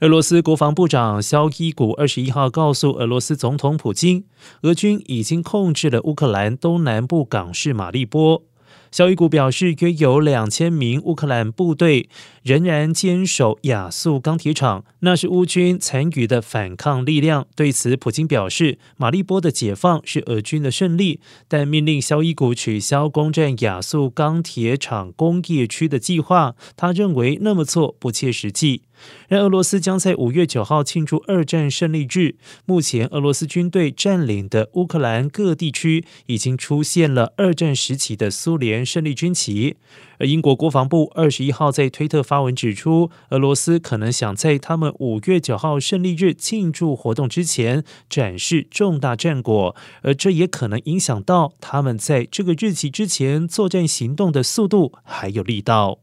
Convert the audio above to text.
俄罗斯国防部长肖伊古二十一号告诉俄罗斯总统普京，俄军已经控制了乌克兰东南部港市马利波。肖伊古表示，约有两千名乌克兰部队仍然坚守亚速钢铁厂，那是乌军残余的反抗力量。对此，普京表示，马利波的解放是俄军的胜利，但命令肖伊古取消攻占亚速钢铁厂工业区的计划。他认为那么做不切实际。而俄罗斯将在五月九号庆祝二战胜利日。目前，俄罗斯军队占领的乌克兰各地区已经出现了二战时期的苏联胜利军旗。而英国国防部二十一号在推特发文指出，俄罗斯可能想在他们五月九号胜利日庆祝活动之前展示重大战果，而这也可能影响到他们在这个日期之前作战行动的速度还有力道。